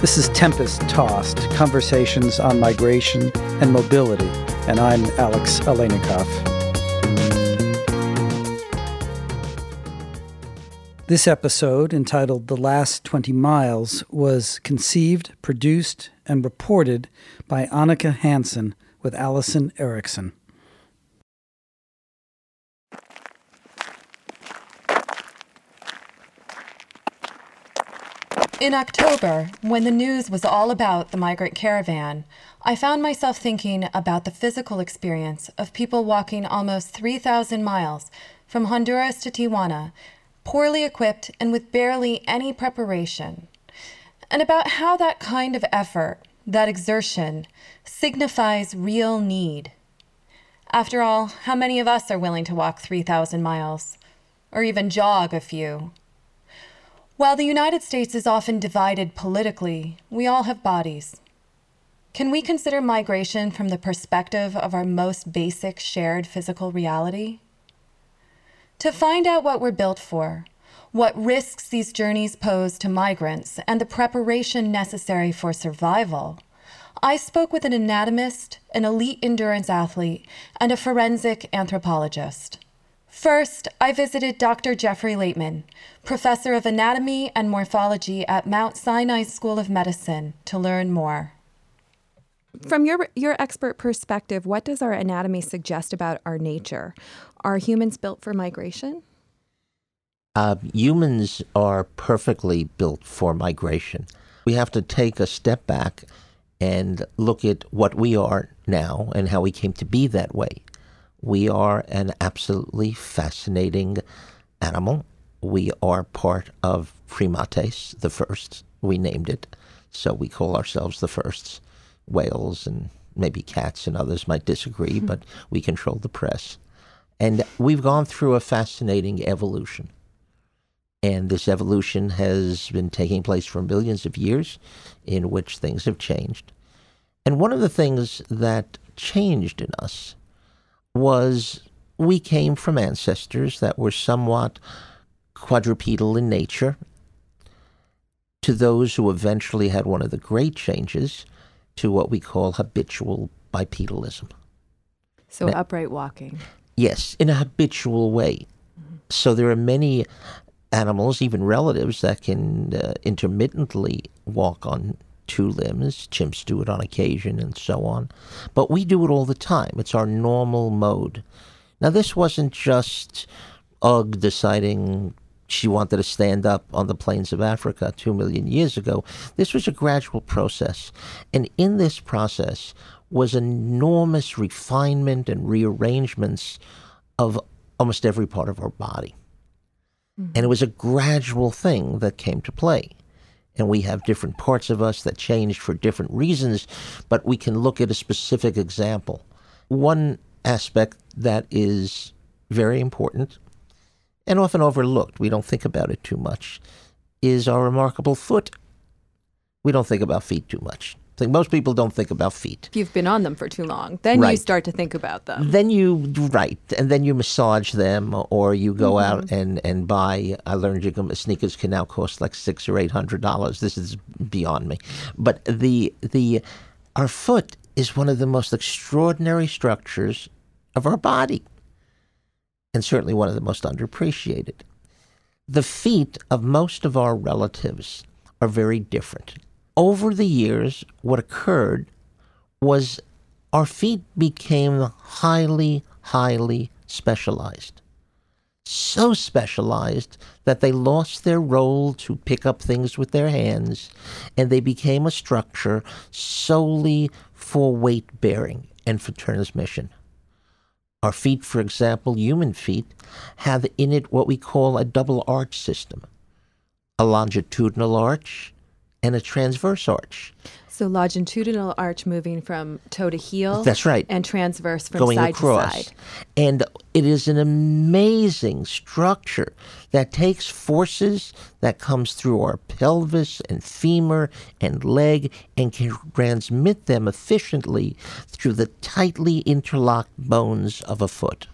This is Tempest Tossed Conversations on Migration and Mobility, and I'm Alex Aleinikoff. This episode, entitled The Last 20 Miles, was conceived, produced, and reported by Annika Hansen with Allison Erickson. In October, when the news was all about the migrant caravan, I found myself thinking about the physical experience of people walking almost 3,000 miles from Honduras to Tijuana, poorly equipped and with barely any preparation, and about how that kind of effort, that exertion, signifies real need. After all, how many of us are willing to walk 3,000 miles, or even jog a few? While the United States is often divided politically, we all have bodies. Can we consider migration from the perspective of our most basic shared physical reality? To find out what we're built for, what risks these journeys pose to migrants, and the preparation necessary for survival, I spoke with an anatomist, an elite endurance athlete, and a forensic anthropologist. First, I visited Dr. Jeffrey Laitman, professor of anatomy and morphology at Mount Sinai School of Medicine, to learn more. From your your expert perspective, what does our anatomy suggest about our nature? Are humans built for migration? Uh, humans are perfectly built for migration. We have to take a step back and look at what we are now and how we came to be that way. We are an absolutely fascinating animal. We are part of primates, the first. We named it. So we call ourselves the firsts. Whales and maybe cats and others might disagree, mm-hmm. but we control the press. And we've gone through a fascinating evolution. And this evolution has been taking place for millions of years in which things have changed. And one of the things that changed in us was we came from ancestors that were somewhat quadrupedal in nature to those who eventually had one of the great changes to what we call habitual bipedalism. So now, upright walking. Yes, in a habitual way. Mm-hmm. So there are many animals, even relatives, that can uh, intermittently walk on two limbs. Chimps do it on occasion and so on. But we do it all the time. It's our normal mode. Now, this wasn't just Ugg deciding she wanted to stand up on the plains of Africa two million years ago. This was a gradual process. And in this process was enormous refinement and rearrangements of almost every part of our body. Mm-hmm. And it was a gradual thing that came to play and we have different parts of us that changed for different reasons, but we can look at a specific example. One aspect that is very important and often overlooked, we don't think about it too much, is our remarkable foot. We don't think about feet too much think most people don't think about feet. If you've been on them for too long, then right. you start to think about them. Then you right, and then you massage them, or you go mm-hmm. out and and buy. I learned you can, sneakers can now cost like six or eight hundred dollars. This is beyond me, but the the our foot is one of the most extraordinary structures of our body, and certainly one of the most underappreciated. The feet of most of our relatives are very different over the years, what occurred was our feet became highly, highly specialized. So specialized that they lost their role to pick up things with their hands and they became a structure solely for weight bearing and for transmission. Our feet, for example, human feet, have in it what we call a double arch system a longitudinal arch and a transverse arch. So longitudinal arch moving from toe to heel. That's right. And transverse from Going side across. to side. And it is an amazing structure that takes forces that comes through our pelvis and femur and leg and can transmit them efficiently through the tightly interlocked bones of a foot.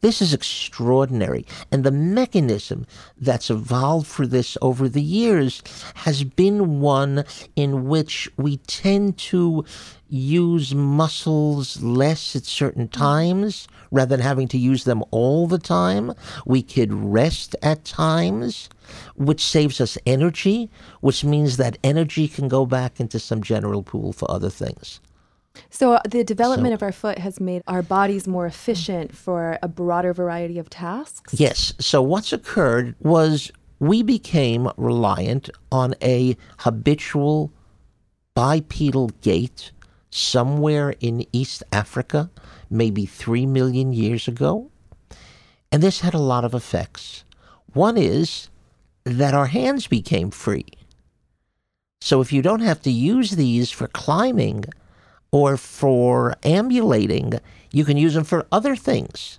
This is extraordinary. And the mechanism that's evolved for this over the years has been one in which we tend to use muscles less at certain times rather than having to use them all the time. We could rest at times, which saves us energy, which means that energy can go back into some general pool for other things. So the development So- of our foot has made our bodies more efficient for a broader variety of tasks. Yes. So what's occurred was we became reliant on a habitual bipedal gait somewhere in East Africa, maybe three million years ago. And this had a lot of effects. One is that our hands became free. So if you don't have to use these for climbing or for ambulating, you can use them for other things,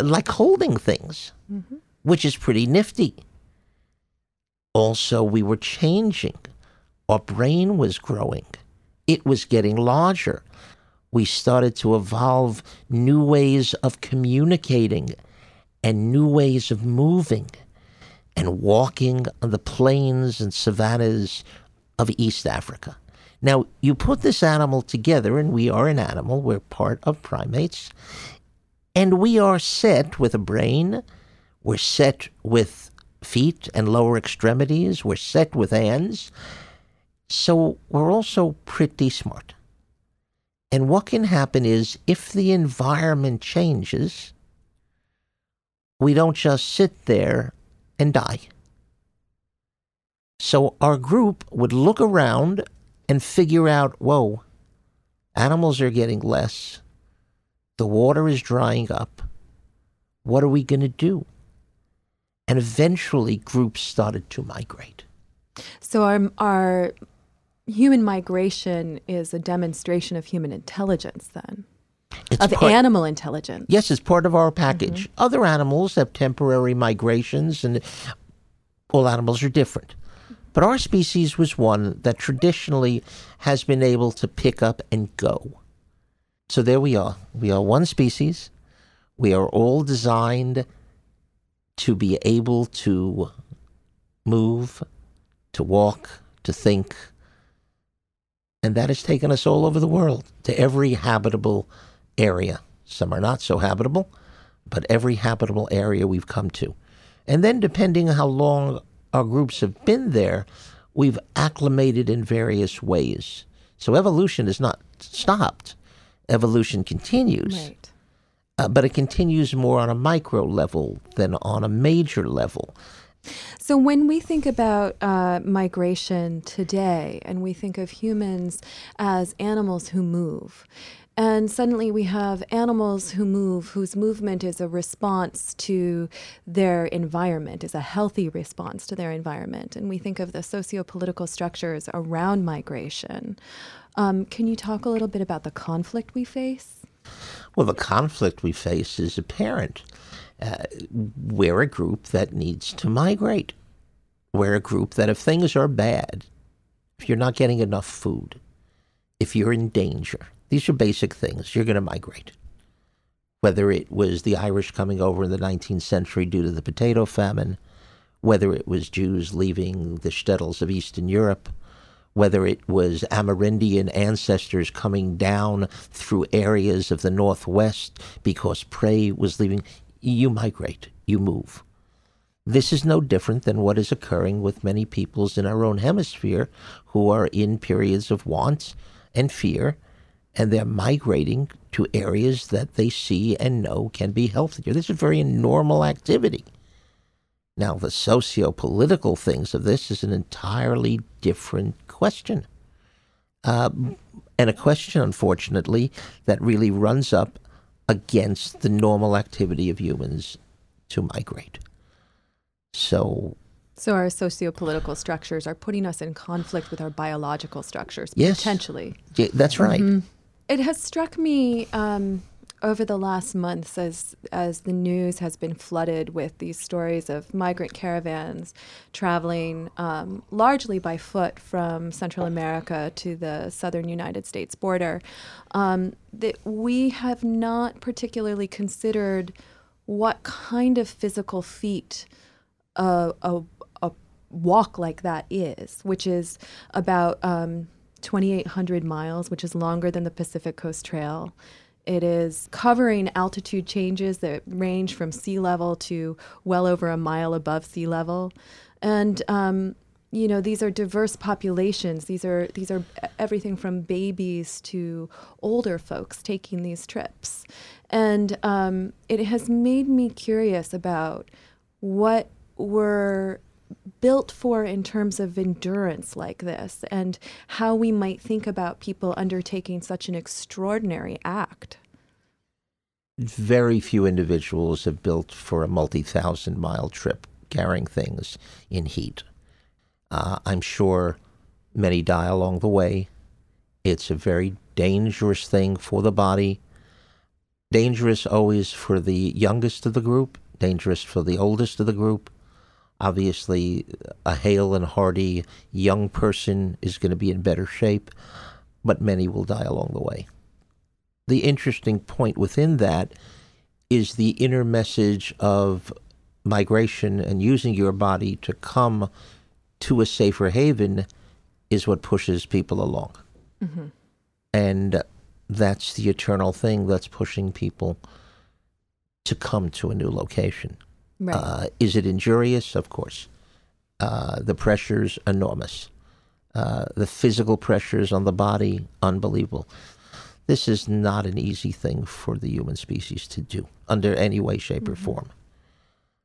like holding things, mm-hmm. which is pretty nifty. Also, we were changing. Our brain was growing. It was getting larger. We started to evolve new ways of communicating and new ways of moving and walking on the plains and savannas of East Africa. Now, you put this animal together, and we are an animal, we're part of primates, and we are set with a brain, we're set with feet and lower extremities, we're set with hands, so we're also pretty smart. And what can happen is if the environment changes, we don't just sit there and die. So our group would look around and figure out whoa, animals are getting less. The water is drying up. What are we going to do? And eventually, groups started to migrate. So our our human migration is a demonstration of human intelligence then. It's of part- animal intelligence. Yes, it's part of our package. Mm-hmm. Other animals have temporary migrations, and all animals are different. But our species was one that traditionally has been able to pick up and go. So there we are. We are one species. We are all designed to be able to move, to walk, to think. And that has taken us all over the world to every habitable area. Some are not so habitable, but every habitable area we've come to. And then, depending on how long our groups have been there, we've acclimated in various ways. So evolution is not stopped. Evolution continues, Right. uh, but it continues more on a micro level than on a major level. So when we think about uh, migration today, and we think of humans as animals who move, and suddenly we have animals who move, whose movement is a response to their environment, is a healthy response to their environment, and we think of the socio-political structures around migration. Um, can you talk a little bit about the conflict we face? Well, the conflict we face is apparent. Uh, we're a group that needs to migrate. We're a group that, if things are bad, if you're not getting enough food, if you're in danger, these are basic things, you're going to migrate. Whether it was the Irish coming over in the 19th century due to the potato famine, whether it was Jews leaving the shtetls of Eastern Europe, whether it was Amerindian ancestors coming down through areas of the Northwest because prey was leaving, you migrate, you move. This is no different than what is occurring with many peoples in our own hemisphere who are in periods of want and fear, and they're migrating to areas that they see and know can be healthier. This is a very normal activity. Now, the socio political things of this is an entirely different question. Uh, and a question, unfortunately, that really runs up against the normal activity of humans to migrate. So, So our socio-political structures are putting us in conflict with our biological structures, Yes. potentially. yeah, that's right. It has struck me um, over the last months as as the news has been flooded with these stories of migrant caravans traveling um, largely by foot from Central America to the southern United States border. Um, that we have not particularly considered what kind of physical feat a, a, a walk like that is, which is about um, 2,800 miles, which is longer than the Pacific Coast Trail. It is covering altitude changes that range from sea level to well over a mile above sea level. And um, you know these are diverse populations these are these are everything from babies to older folks taking these trips and um, it has made me curious about what we're built for in terms of endurance like this and how we might think about people undertaking such an extraordinary act very few individuals have built for a multi thousand mile trip carrying things in heat uh, I'm sure many die along the way. It's a very dangerous thing for the body. Dangerous always for the youngest of the group, dangerous for the oldest of the group. Obviously, a hale and hearty young person is going to be in better shape, but many will die along the way. The interesting point within that is the inner message of migration and using your body to come to a safer haven is what pushes people along. Mm-hmm. And that's the eternal thing that's pushing people to come to a new location. Right. Uh, is it injurious? Of course. Uh, the pressure's enormous. Uh, the physical pressures on the body, unbelievable. This is not an easy thing for the human species to do under any way, shape, mm-hmm. or form.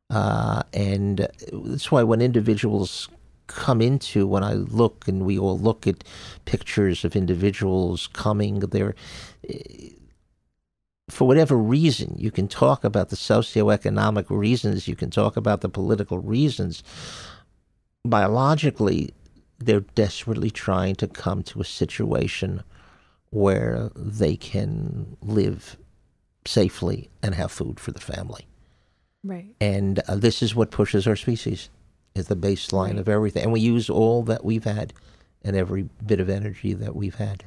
Uh, and that's why when individuals come into when I look and we all look at pictures of individuals coming there for whatever reason you can talk about the socioeconomic reasons you can talk about the political reasons biologically they're desperately trying to come to a situation where they can live safely and have food for the family right and uh, this is what pushes our species is the baseline right. of everything. And we use all that we've had and every bit of energy that we've had.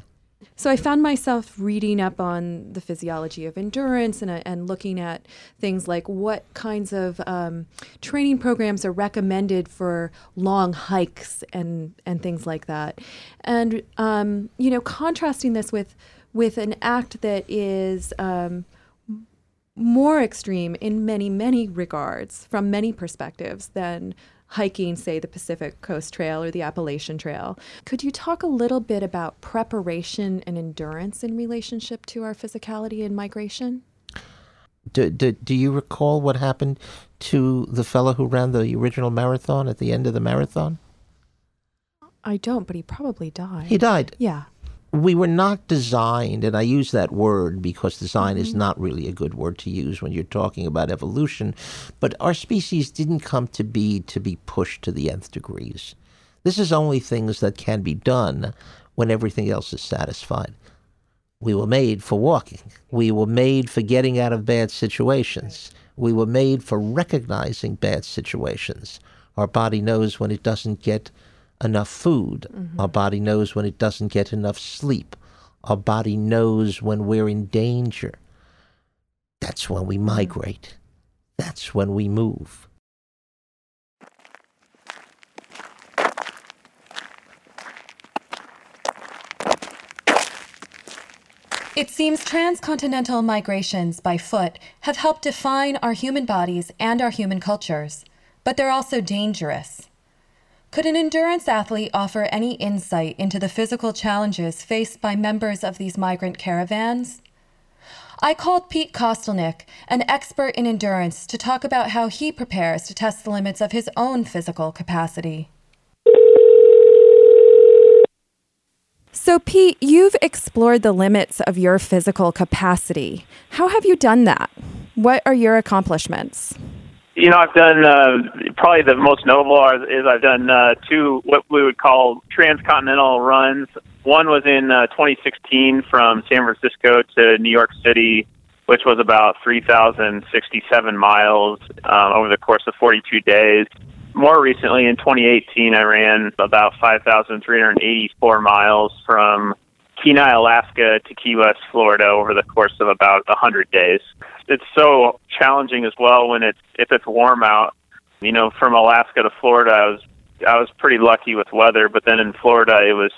So I found myself reading up on the physiology of endurance and, uh, and looking at things like what kinds of um, training programs are recommended for long hikes and, and things like that. And, um, you know, contrasting this with, with an act that is um, more extreme in many, many regards from many perspectives than hiking, say, the Pacific Coast Trail or the Appalachian Trail. Could you talk a little bit about preparation and endurance in relationship to our physicality and migration? Do, do, do you recall what happened to the fellow who ran the original marathon at the end of the marathon? I don't, but he probably died. He died. Yeah we were not designed, and I use that word because design mm-hmm. is not really a good word to use when you're talking about evolution, but our species didn't come to be to be pushed to the nth degrees. This is only things that can be done when everything else is satisfied. We were made for walking. We were made for getting out of bad situations. We were made for recognizing bad situations. Our body knows when it doesn't get enough food. Mm-hmm. Our body knows when it doesn't get enough sleep. Our body knows when we're in danger. That's when we mm-hmm. migrate. That's when we move. It seems transcontinental migrations by foot have helped define our human bodies and our human cultures, but they're also dangerous. Could an endurance athlete offer any insight into the physical challenges faced by members of these migrant caravans? I called Pete Kostelnick, an expert in endurance, to talk about how he prepares to test the limits of his own physical capacity. So, Pete, you've explored the limits of your physical capacity. How have you done that? What are your accomplishments? You know, I've done uh, probably the most notable is I've done uh, two what we would call transcontinental runs. One was in uh, 2016 from San Francisco to New York City, which was about 3,067 miles um, over the course of 42 days. More recently, in 2018, I ran about 5,384 miles from Kenai, Alaska to Key West, Florida over the course of about 100 days. It's so challenging as well when it's if it's warm out. You know, from Alaska to Florida, I was I was pretty lucky with weather, but then in Florida it was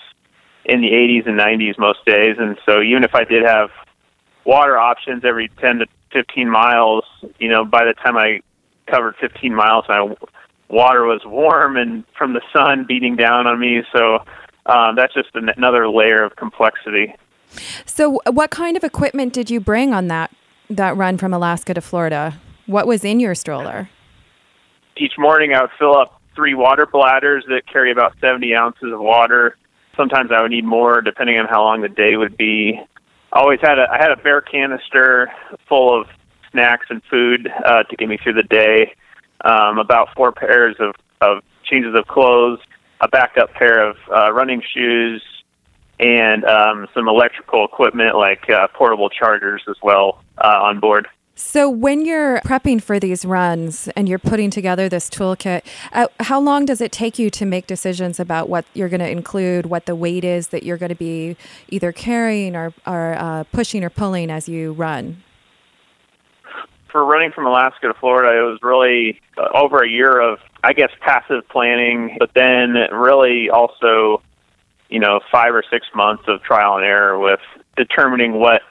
in the 80s and 90s most days, and so even if I did have water options every 10 to 15 miles, you know, by the time I covered 15 miles, my water was warm and from the sun beating down on me. So um, that's just an, another layer of complexity. So, what kind of equipment did you bring on that that run from Alaska to Florida? What was in your stroller? Each morning, I would fill up three water bladders that carry about 70 ounces of water. Sometimes I would need more, depending on how long the day would be. I always had a I had a bear canister full of snacks and food uh, to get me through the day. Um, about four pairs of, of changes of clothes, a backup pair of uh, running shoes, and um, some electrical equipment like uh, portable chargers as well uh, on board. So, when you're prepping for these runs and you're putting together this toolkit, uh, how long does it take you to make decisions about what you're going to include, what the weight is that you're going to be either carrying or, or uh, pushing or pulling as you run? For running from Alaska to Florida, it was really uh, over a year of, I guess, passive planning, but then really also you know, five or six months of trial and error with determining what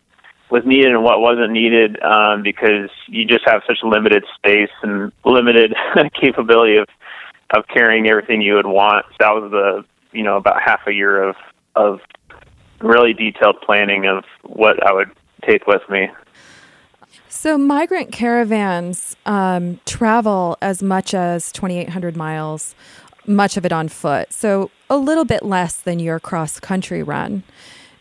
was needed and what wasn't needed um, because you just have such limited space and limited capability of of carrying everything you would want. So that was the you know about half a year of of really detailed planning of what I would take with me. So migrant caravans um, travel as much as 2,800 miles much of it on foot, so a little bit less than your cross country run.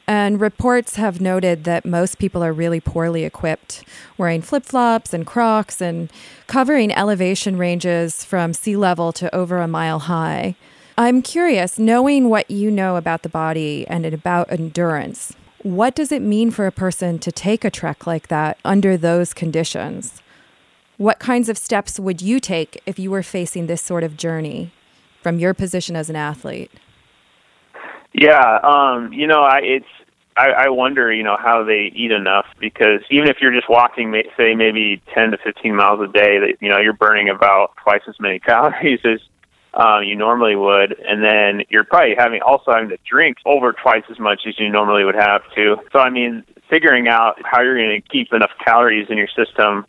And reports have noted that most people are really poorly equipped, wearing flip flops and crocs and covering elevation ranges from sea level to over a mile high. I'm curious, knowing what you know about the body and about endurance, what does it mean for a person to take a trek like that under those conditions? What kinds of steps would you take if you were facing this sort of journey? From your position as an athlete? Yeah, um, you know, I it's I, I wonder, you know, how they eat enough because even if you're just walking, say maybe 10 to 15 miles a day, that you know you're burning about twice as many calories as um, you normally would, and then you're probably having also having to drink over twice as much as you normally would have to. So I mean, figuring out how you're going to keep enough calories in your system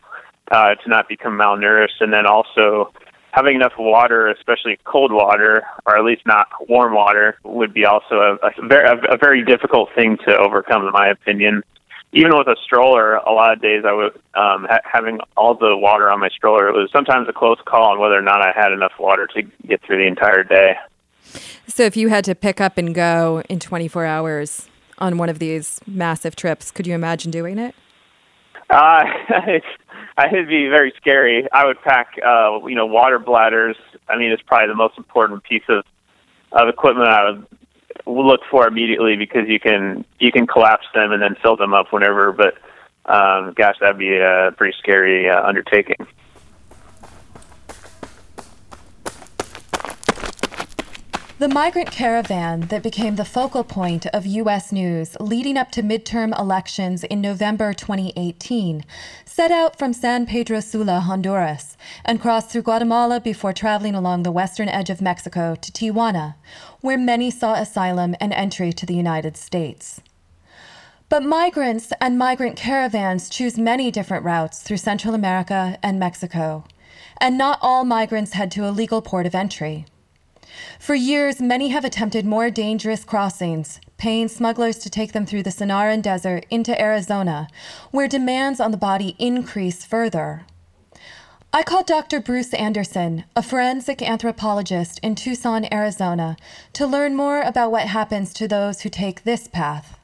uh, to not become malnourished, and then also having enough water, especially cold water, or at least not warm water, would be also a, a, very, a, very difficult thing to overcome, in my opinion. Even with a stroller, a lot of days I was um, ha- having all the water on my stroller. It was sometimes a close call on whether or not I had enough water to get through the entire day. So, if you had to pick up and go in 24 hours on one of these massive trips, could you imagine doing it? Uh, it's it'd be very scary. I would pack, uh, you know, water bladders. I mean, it's probably the most important piece of of equipment I would look for immediately because you can you can collapse them and then fill them up whenever. But um, gosh, that'd be a pretty scary uh, undertaking. The migrant caravan that became the focal point of U.S. news leading up to midterm elections in November 2018 set out from San Pedro Sula, Honduras, and crossed through Guatemala before traveling along the western edge of Mexico to Tijuana, where many sought asylum and entry to the United States. But migrants and migrant caravans choose many different routes through Central America and Mexico, and not all migrants head to a legal port of entry. For years, many have attempted more dangerous crossings, paying smugglers to take them through the Sonoran Desert into Arizona, where demands on the body increase further. I called Dr. Bruce Anderson, a forensic anthropologist in Tucson, Arizona, to learn more about what happens to those who take this path.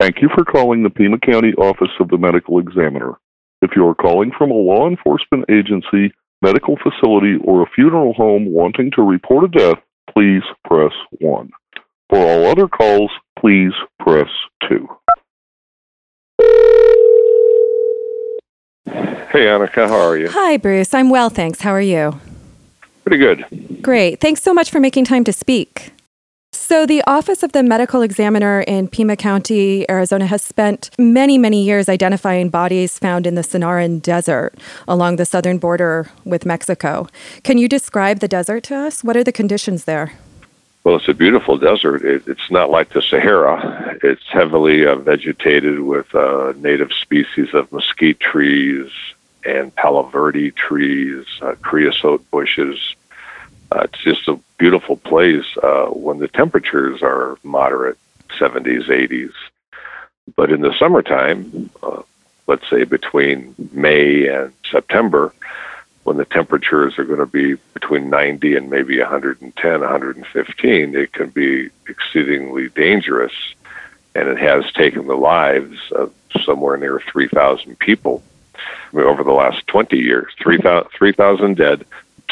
Thank you for calling the Pima County Office of the Medical Examiner. If you are calling from a law enforcement agency, medical facility, or a funeral home wanting to report a death, please press 1. For all other calls, please press 2. Hey, Annika, how are you? Hi, Bruce. I'm well, thanks. How are you? Pretty good. Great. Thanks so much for making time to speak. So, the Office of the Medical Examiner in Pima County, Arizona, has spent many, many years identifying bodies found in the Sonoran Desert along the southern border with Mexico. Can you describe the desert to us? What are the conditions there? Well, it's a beautiful desert. It, it's not like the Sahara. It's heavily uh, vegetated with uh, native species of mesquite trees and palo verde trees, uh, creosote bushes. Uh, it's just a beautiful place uh, when the temperatures are moderate, 70s, 80s. But in the summertime, uh, let's say between May and September, when the temperatures are going to be between 90 and maybe 110, 115, it can be exceedingly dangerous. And it has taken the lives of somewhere near 3,000 people I mean, over the last 20 years. 3,000 3, dead,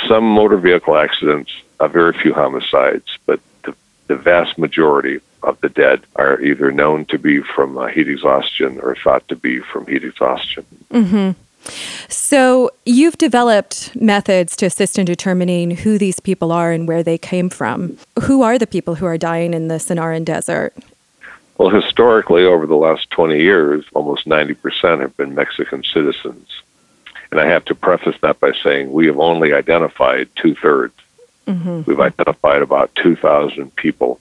some motor vehicle accidents, a very few homicides, but the, the vast majority of the dead are either known to be from uh, heat exhaustion or thought to be from heat exhaustion. Mm-hmm. So, you've developed methods to assist in determining who these people are and where they came from. Who are the people who are dying in the Sonoran Desert? Well, historically, over the last 20 years, almost 90% have been Mexican citizens. And I have to preface that by saying we have only identified two thirds. Mm-hmm. We've identified about 2,000 people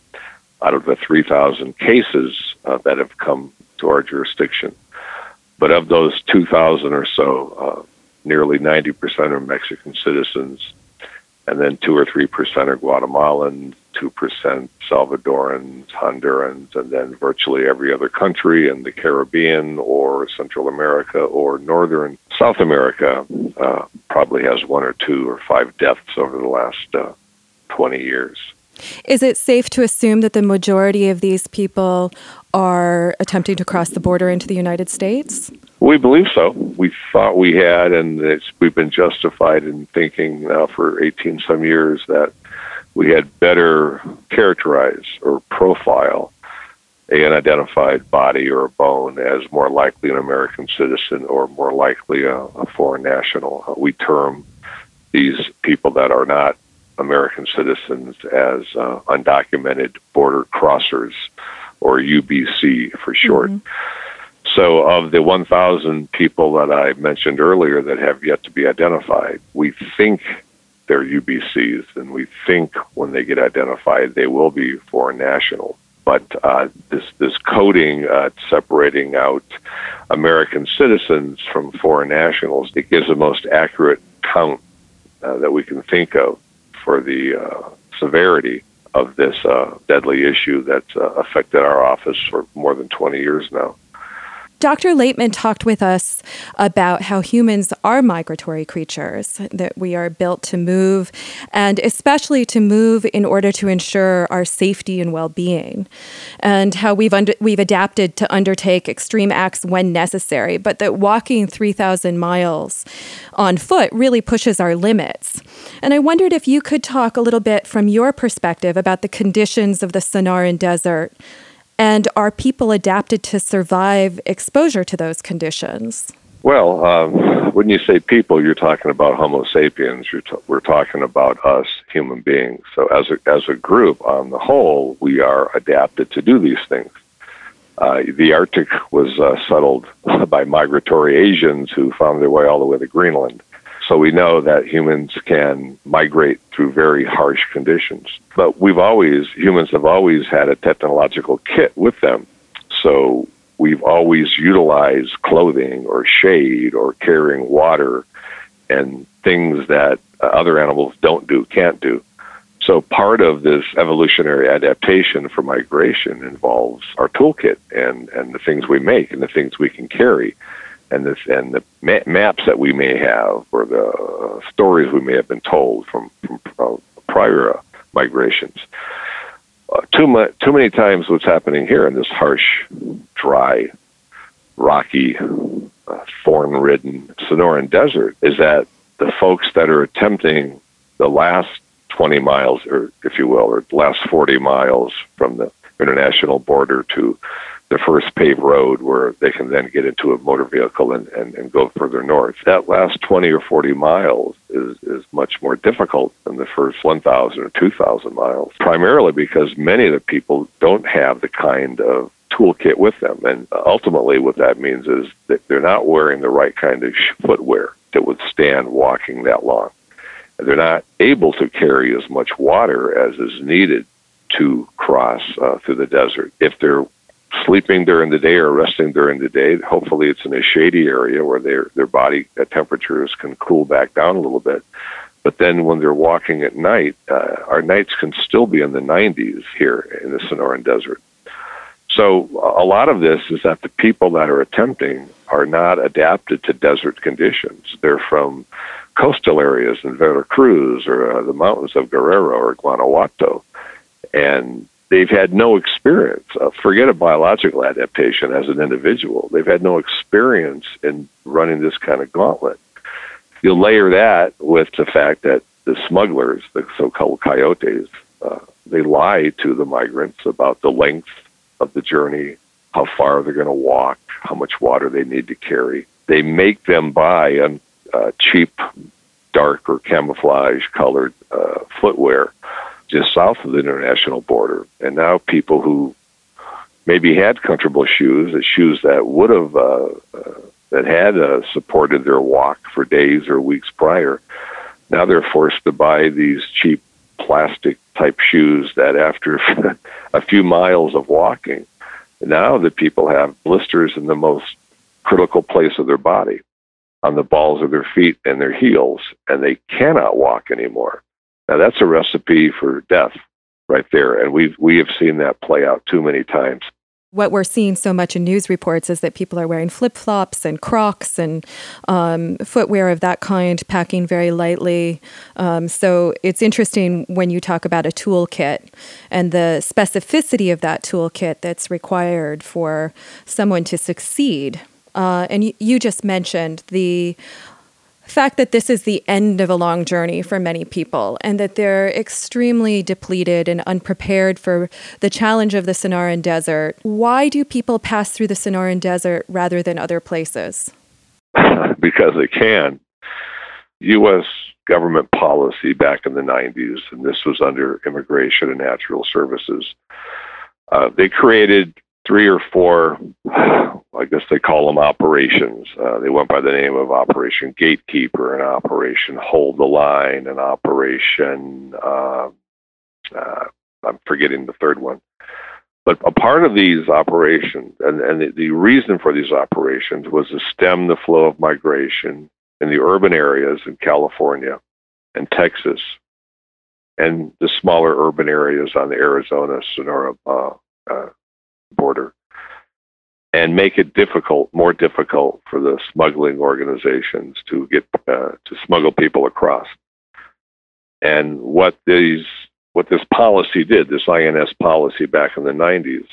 out of the 3,000 cases uh, that have come to our jurisdiction. But of those 2,000 or so, uh, nearly 90% are Mexican citizens, and then 2 or 3% are Guatemalans, 2% Salvadorans, Hondurans, and then virtually every other country in the Caribbean or Central America or Northern South America uh, probably has one or two or five deaths over the last uh, 20 years. Is it safe to assume that the majority of these people are attempting to cross the border into the United States? We believe so. We thought we had, and we've been justified in thinking now for 18 some years that we had better characterize or profile an identified body or a bone as more likely an American citizen or more likely a, a foreign national. We term these people that are not American citizens as uh, undocumented border crossers, or UBC for short. Mm-hmm. So, of the 1,000 people that I mentioned earlier that have yet to be identified, we think they're UBCs, and we think when they get identified, they will be foreign national. But uh, this this coding uh, separating out American citizens from foreign nationals it gives the most accurate count uh, that we can think of for the uh, severity of this uh, deadly issue that's uh, affected our office for more than 20 years now. Dr. Laitman talked with us about how humans are migratory creatures, that we are built to move, and especially to move in order to ensure our safety and well being, and how we've, under, we've adapted to undertake extreme acts when necessary, but that walking 3,000 miles on foot really pushes our limits. And I wondered if you could talk a little bit from your perspective about the conditions of the Sonoran Desert and are people adapted to survive exposure to those conditions? Well, um, when you say people, you're talking about Homo sapiens. T- we're talking about us, human beings. So, as a, as a group, on the whole, we are adapted to do these things. Uh, the Arctic was uh, settled by migratory Asians who found their way all the way to Greenland. So we know that humans can migrate through very harsh conditions. But we've always, humans have always had a technological kit with them. So we've always utilized clothing or shade or carrying water and things that uh, other animals don't do, can't do. So part of this evolutionary adaptation for migration involves our toolkit and, and the things we make and the things we can carry and this and the ma- maps that we may have or the stories we may have been told from, from prior uh, migrations. Uh, too, mu- too many times, what's happening here in this harsh, dry, rocky, uh, thorn-ridden Sonoran Desert is that the folks that are attempting the last 20 miles, or if you will, or the last 40 miles from the international border to the first paved road where they can then get into a motor vehicle and, and, and go further north. That last 20 or 40 miles is, is much more difficult than the first 1,000 or 2,000 miles, primarily because many of the people don't have the kind of toolkit with them. And ultimately, what that means is that they're not wearing the right kind of footwear to withstand walking that long. They're not able to carry as much water as is needed to cross uh, through the desert. If they're sleeping during the day or resting during the day, hopefully it's in a shady area where their their body temperatures can cool back down a little bit. But then when they're walking at night, uh, our nights can still be in the 90s here in the Sonoran Desert. So a lot of this is that the people that are attempting are not adapted to desert conditions. They're from coastal areas in Veracruz or uh, the mountains of Guerrero or Guanajuato. And they've had no experience. Uh, forget a biological adaptation as an individual. They've had no experience in running this kind of gauntlet. You layer that with the fact that the smugglers, the so-called coyotes, uh, they lie to the migrants about the length of the journey, how far they're going to walk, how much water they need to carry. They make them buy a uh, cheap, dark or camouflage colored uh, footwear just south of the international border. And now people who maybe had comfortable shoes, the shoes that would have uh, uh, that had uh, supported their walk for days or weeks prior, now they're forced to buy these cheap plastic type shoes that after a few miles of walking, now the people have blisters in the most critical place of their body, on the balls of their feet and their heels, and they cannot walk anymore. Now that's a recipe for death right there, and we've we have seen that play out too many times what we're seeing so much in news reports is that people are wearing flip flops and Crocs and um, footwear of that kind, packing very lightly. Um, so it's interesting when you talk about a toolkit and the specificity of that toolkit that's required for someone to succeed. Uh, and you just mentioned the fact that this is the end of a long journey for many people and that they're extremely depleted and unprepared for the challenge of the Sonoran Desert. Why do people pass through the Sonoran Desert rather than other places? because they can. U.S. government policy back in the 90s, and this was under Immigration and Natural Services, uh, they created three or four, I guess they call them operations. Uh, they went by the name of Operation Gatekeeper and Operation Hold the Line and Operation, uh, uh, I'm forgetting the third one. But a part of these operations, and, and the, the reason for these operations was to stem the flow of migration in the urban areas in California and Texas and the smaller urban areas on the Arizona Sonora uh, uh, border and make it difficult, more difficult for the smuggling organizations to get uh, to smuggle people across. And what these what this policy did, this INS policy back in the 90s,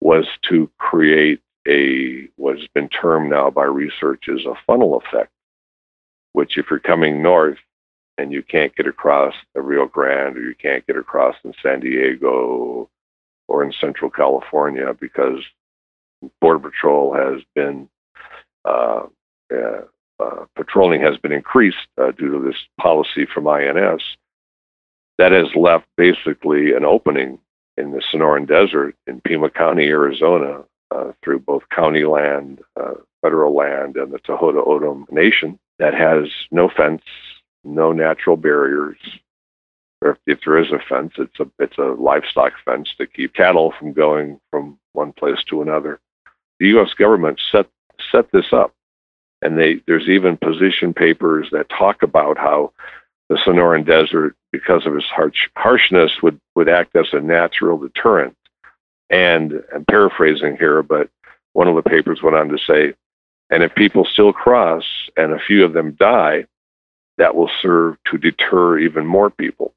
was to create a what's been termed now by research researchers a funnel effect, which if you're coming north and you can't get across the Rio Grande or you can't get across in San Diego or in Central California because Border Patrol has been uh, uh, uh, patrolling has been increased uh, due to this policy from INS. That has left basically an opening in the Sonoran Desert in Pima County, Arizona, uh, through both county land, uh, federal land, and the Tohono O'odham Nation that has no fence, no natural barriers, or if, if there is a fence, it's a it's a livestock fence to keep cattle from going from one place to another. The U.S. government set set this up, and they there's even position papers that talk about how the Sonoran Desert, because of its harsh, harshness, would would act as a natural deterrent. And I'm paraphrasing here, but one of the papers went on to say, and if people still cross and a few of them die, that will serve to deter even more people.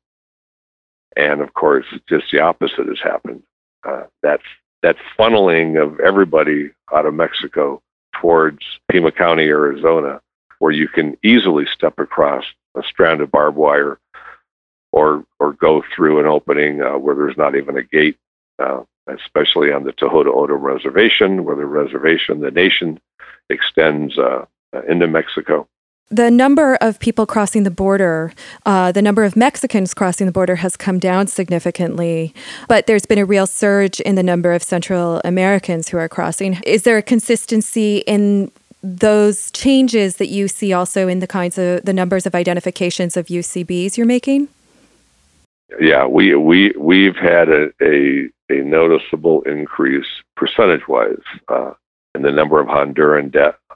And of course, just the opposite has happened. Uh, that that funneling of everybody out of Mexico towards Pima County, Arizona, where you can easily step across a strand of barbed wire, or or go through an opening uh, where there's not even a gate. Uh, especially on the Tohono O'odham Reservation, where the reservation, the nation, extends uh, into Mexico. The number of people crossing the border, uh, the number of Mexicans crossing the border has come down significantly, but there's been a real surge in the number of Central Americans who are crossing. Is there a consistency in those changes that you see also in the kinds of the numbers of identifications of UCBs you're making? Yeah, we we we've had a a, a noticeable increase percentage wise uh, in the number of Honduran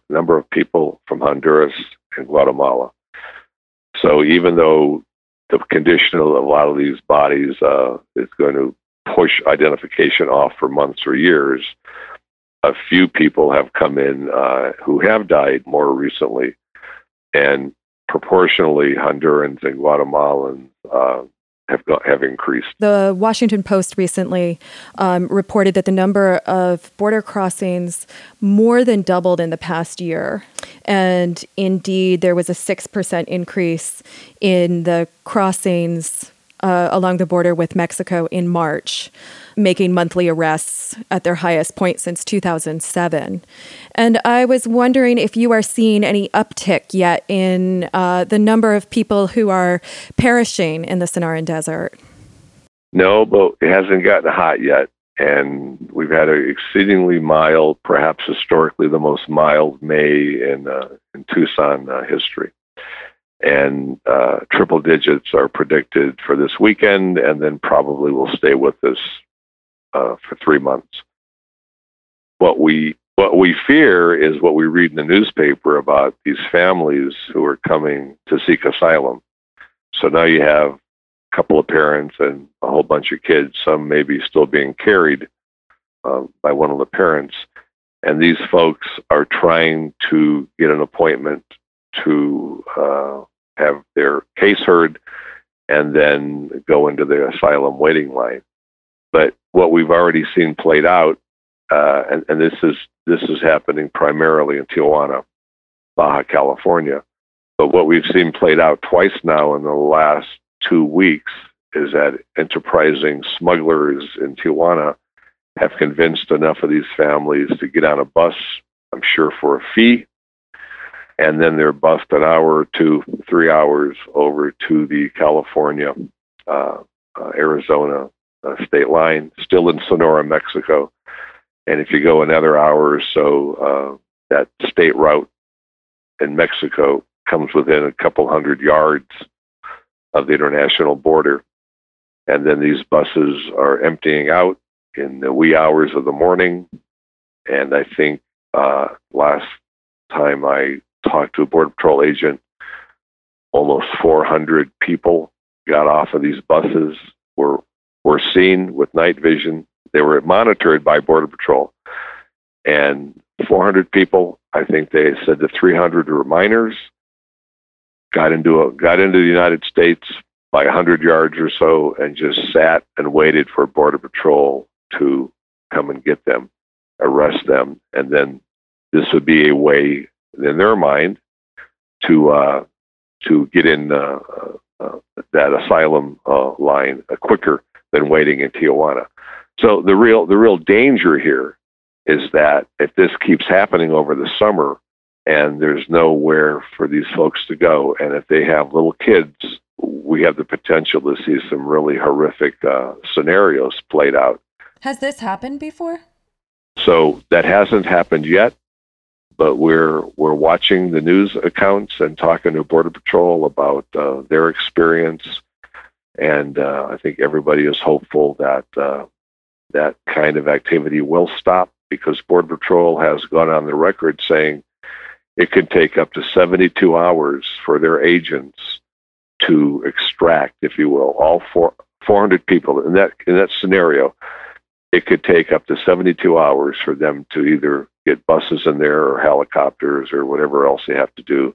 number of people from Honduras and Guatemala. So even though the condition of a lot of these bodies uh, is going to push identification off for months or years, a few people have come in uh, who have died more recently, and proportionally, Hondurans and Guatemalans uh, have got, have increased. The Washington Post recently um, reported that the number of border crossings more than doubled in the past year, and indeed there was a six percent increase in the crossings uh, along the border with Mexico in March making monthly arrests at their highest point since 2007. And I was wondering if you are seeing any uptick yet in uh, the number of people who are perishing in the Sonoran Desert. No, but it hasn't gotten hot yet. And we've had an exceedingly mild, perhaps historically the most mild May in, uh, in Tucson uh, history and uh, triple digits are predicted for this weekend, and then probably will stay with us uh, for three months. What we what we fear is what we read in the newspaper about these families who are coming to seek asylum. So now you have a couple of parents and a whole bunch of kids, some maybe still being carried uh, by one of the parents, and these folks are trying to get an appointment to uh, have their case heard and then go into the asylum waiting line. But what we've already seen played out, uh, and, and this is this is happening primarily in Tijuana, Baja California. But what we've seen played out twice now in the last two weeks is that enterprising smugglers in Tijuana have convinced enough of these families to get on a bus, I'm sure for a fee, and then they're bussed an hour or two, three hours over to the California, uh, uh, Arizona uh, state line, still in Sonora, Mexico. And if you go another hour or so, uh, that state route in Mexico comes within a couple hundred yards of the international border. And then these buses are emptying out in the wee hours of the morning. And I think uh, last time I talked to a Border Patrol agent, almost 400 people got off of these buses, were were seen with night vision. They were monitored by Border Patrol. And 400 people, I think they said the 300 were minors, got into a, got into the United States by 100 yards or so and just sat and waited for Border Patrol to come and get them, arrest them, and then this would be a way, in their mind, to uh, to get in uh, uh, that asylum uh, line quicker than waiting in Tijuana. So the real the real danger here is that if this keeps happening over the summer and there's nowhere for these folks to go, and if they have little kids, we have the potential to see some really horrific uh, scenarios played out. Has this happened before? So that hasn't happened yet, but we're we're watching the news accounts and talking to Border Patrol about uh, their experience and uh, I think everybody is hopeful that uh, that kind of activity will stop because Border Patrol has gone on the record saying it can take up to 72 hours for their agents to extract, if you will, all four, 400 people in that in that scenario. It could take up to 72 hours for them to either get buses in there or helicopters or whatever else they have to do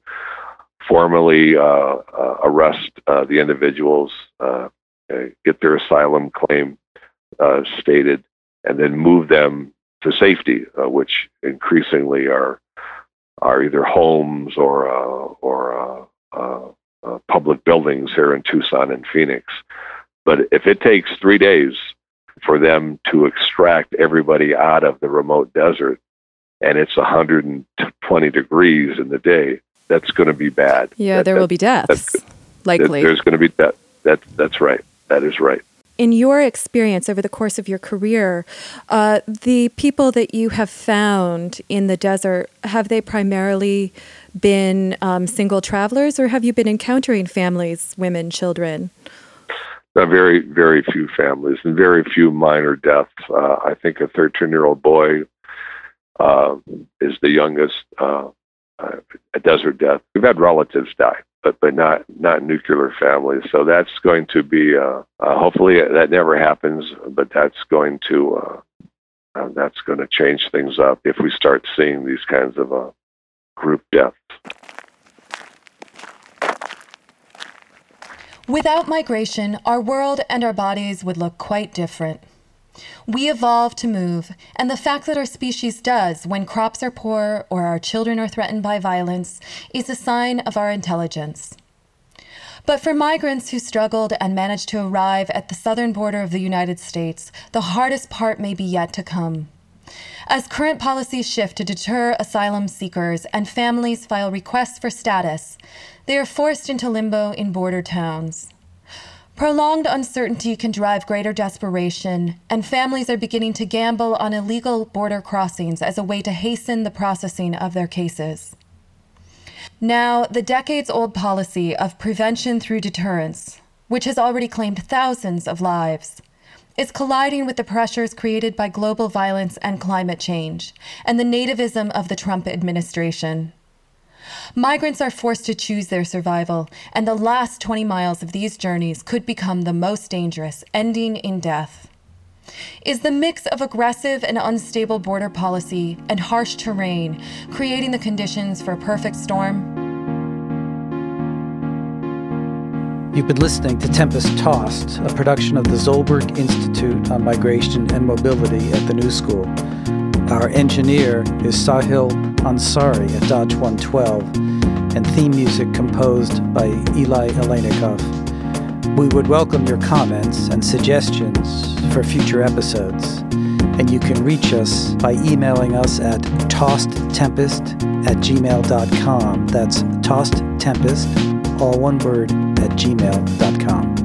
formally uh, uh, arrest uh, the individuals, uh, uh, get their asylum claim uh, stated, and then move them to safety, which increasingly are are either homes or or public buildings here in Tucson and Phoenix. But if it takes three days for them to extract everybody out of the remote desert and it's 120 degrees in the day, that's going to be bad. Yeah, That- there that- will be deaths, likely. There's going to be that. That that's right. That is right. in your experience over the course of your career, uh, the people that you have found in the desert, have they primarily been um, single travelers or have you been encountering families, women, children? Uh, very, very few families and very few minor deaths. Uh, I think a 13 year old boy uh, is the youngest uh, uh, a desert death. We've had relatives die, but but not not nuclear families. So that's going to be uh, uh, hopefully that never happens. But that's going to uh, uh, that's going to change things up if we start seeing these kinds of uh, group deaths. Without migration, our world and our bodies would look quite different. We evolve to move, and the fact that our species does when crops are poor or our children are threatened by violence is a sign of our intelligence. But for migrants who struggled and managed to arrive at the southern border of the United States, the hardest part may be yet to come. As current policies shift to deter asylum seekers and families file requests for status, they are forced into limbo in border towns. Prolonged uncertainty can drive greater desperation, and families are beginning to gamble on illegal border crossings as a way to hasten the processing of their cases. Now, the decades old policy of prevention through deterrence, which has already claimed thousands of lives, is colliding with the pressures created by global violence and climate change, and the nativism of the Trump administration. Migrants are forced to choose their survival, and the last 20 miles of these journeys could become the most dangerous, ending in death. Is the mix of aggressive and unstable border policy and harsh terrain creating the conditions for a perfect storm? You've been listening to Tempest Tossed, a production of the Zolberg Institute on Migration and Mobility at the New School. Our engineer is Sahil Ansari at Dodge 112, and theme music composed by Eli Elenikov. We would welcome your comments and suggestions for future episodes, and you can reach us by emailing us at tossedtempest at gmail.com. That's tossedtempest, all one word, at gmail.com.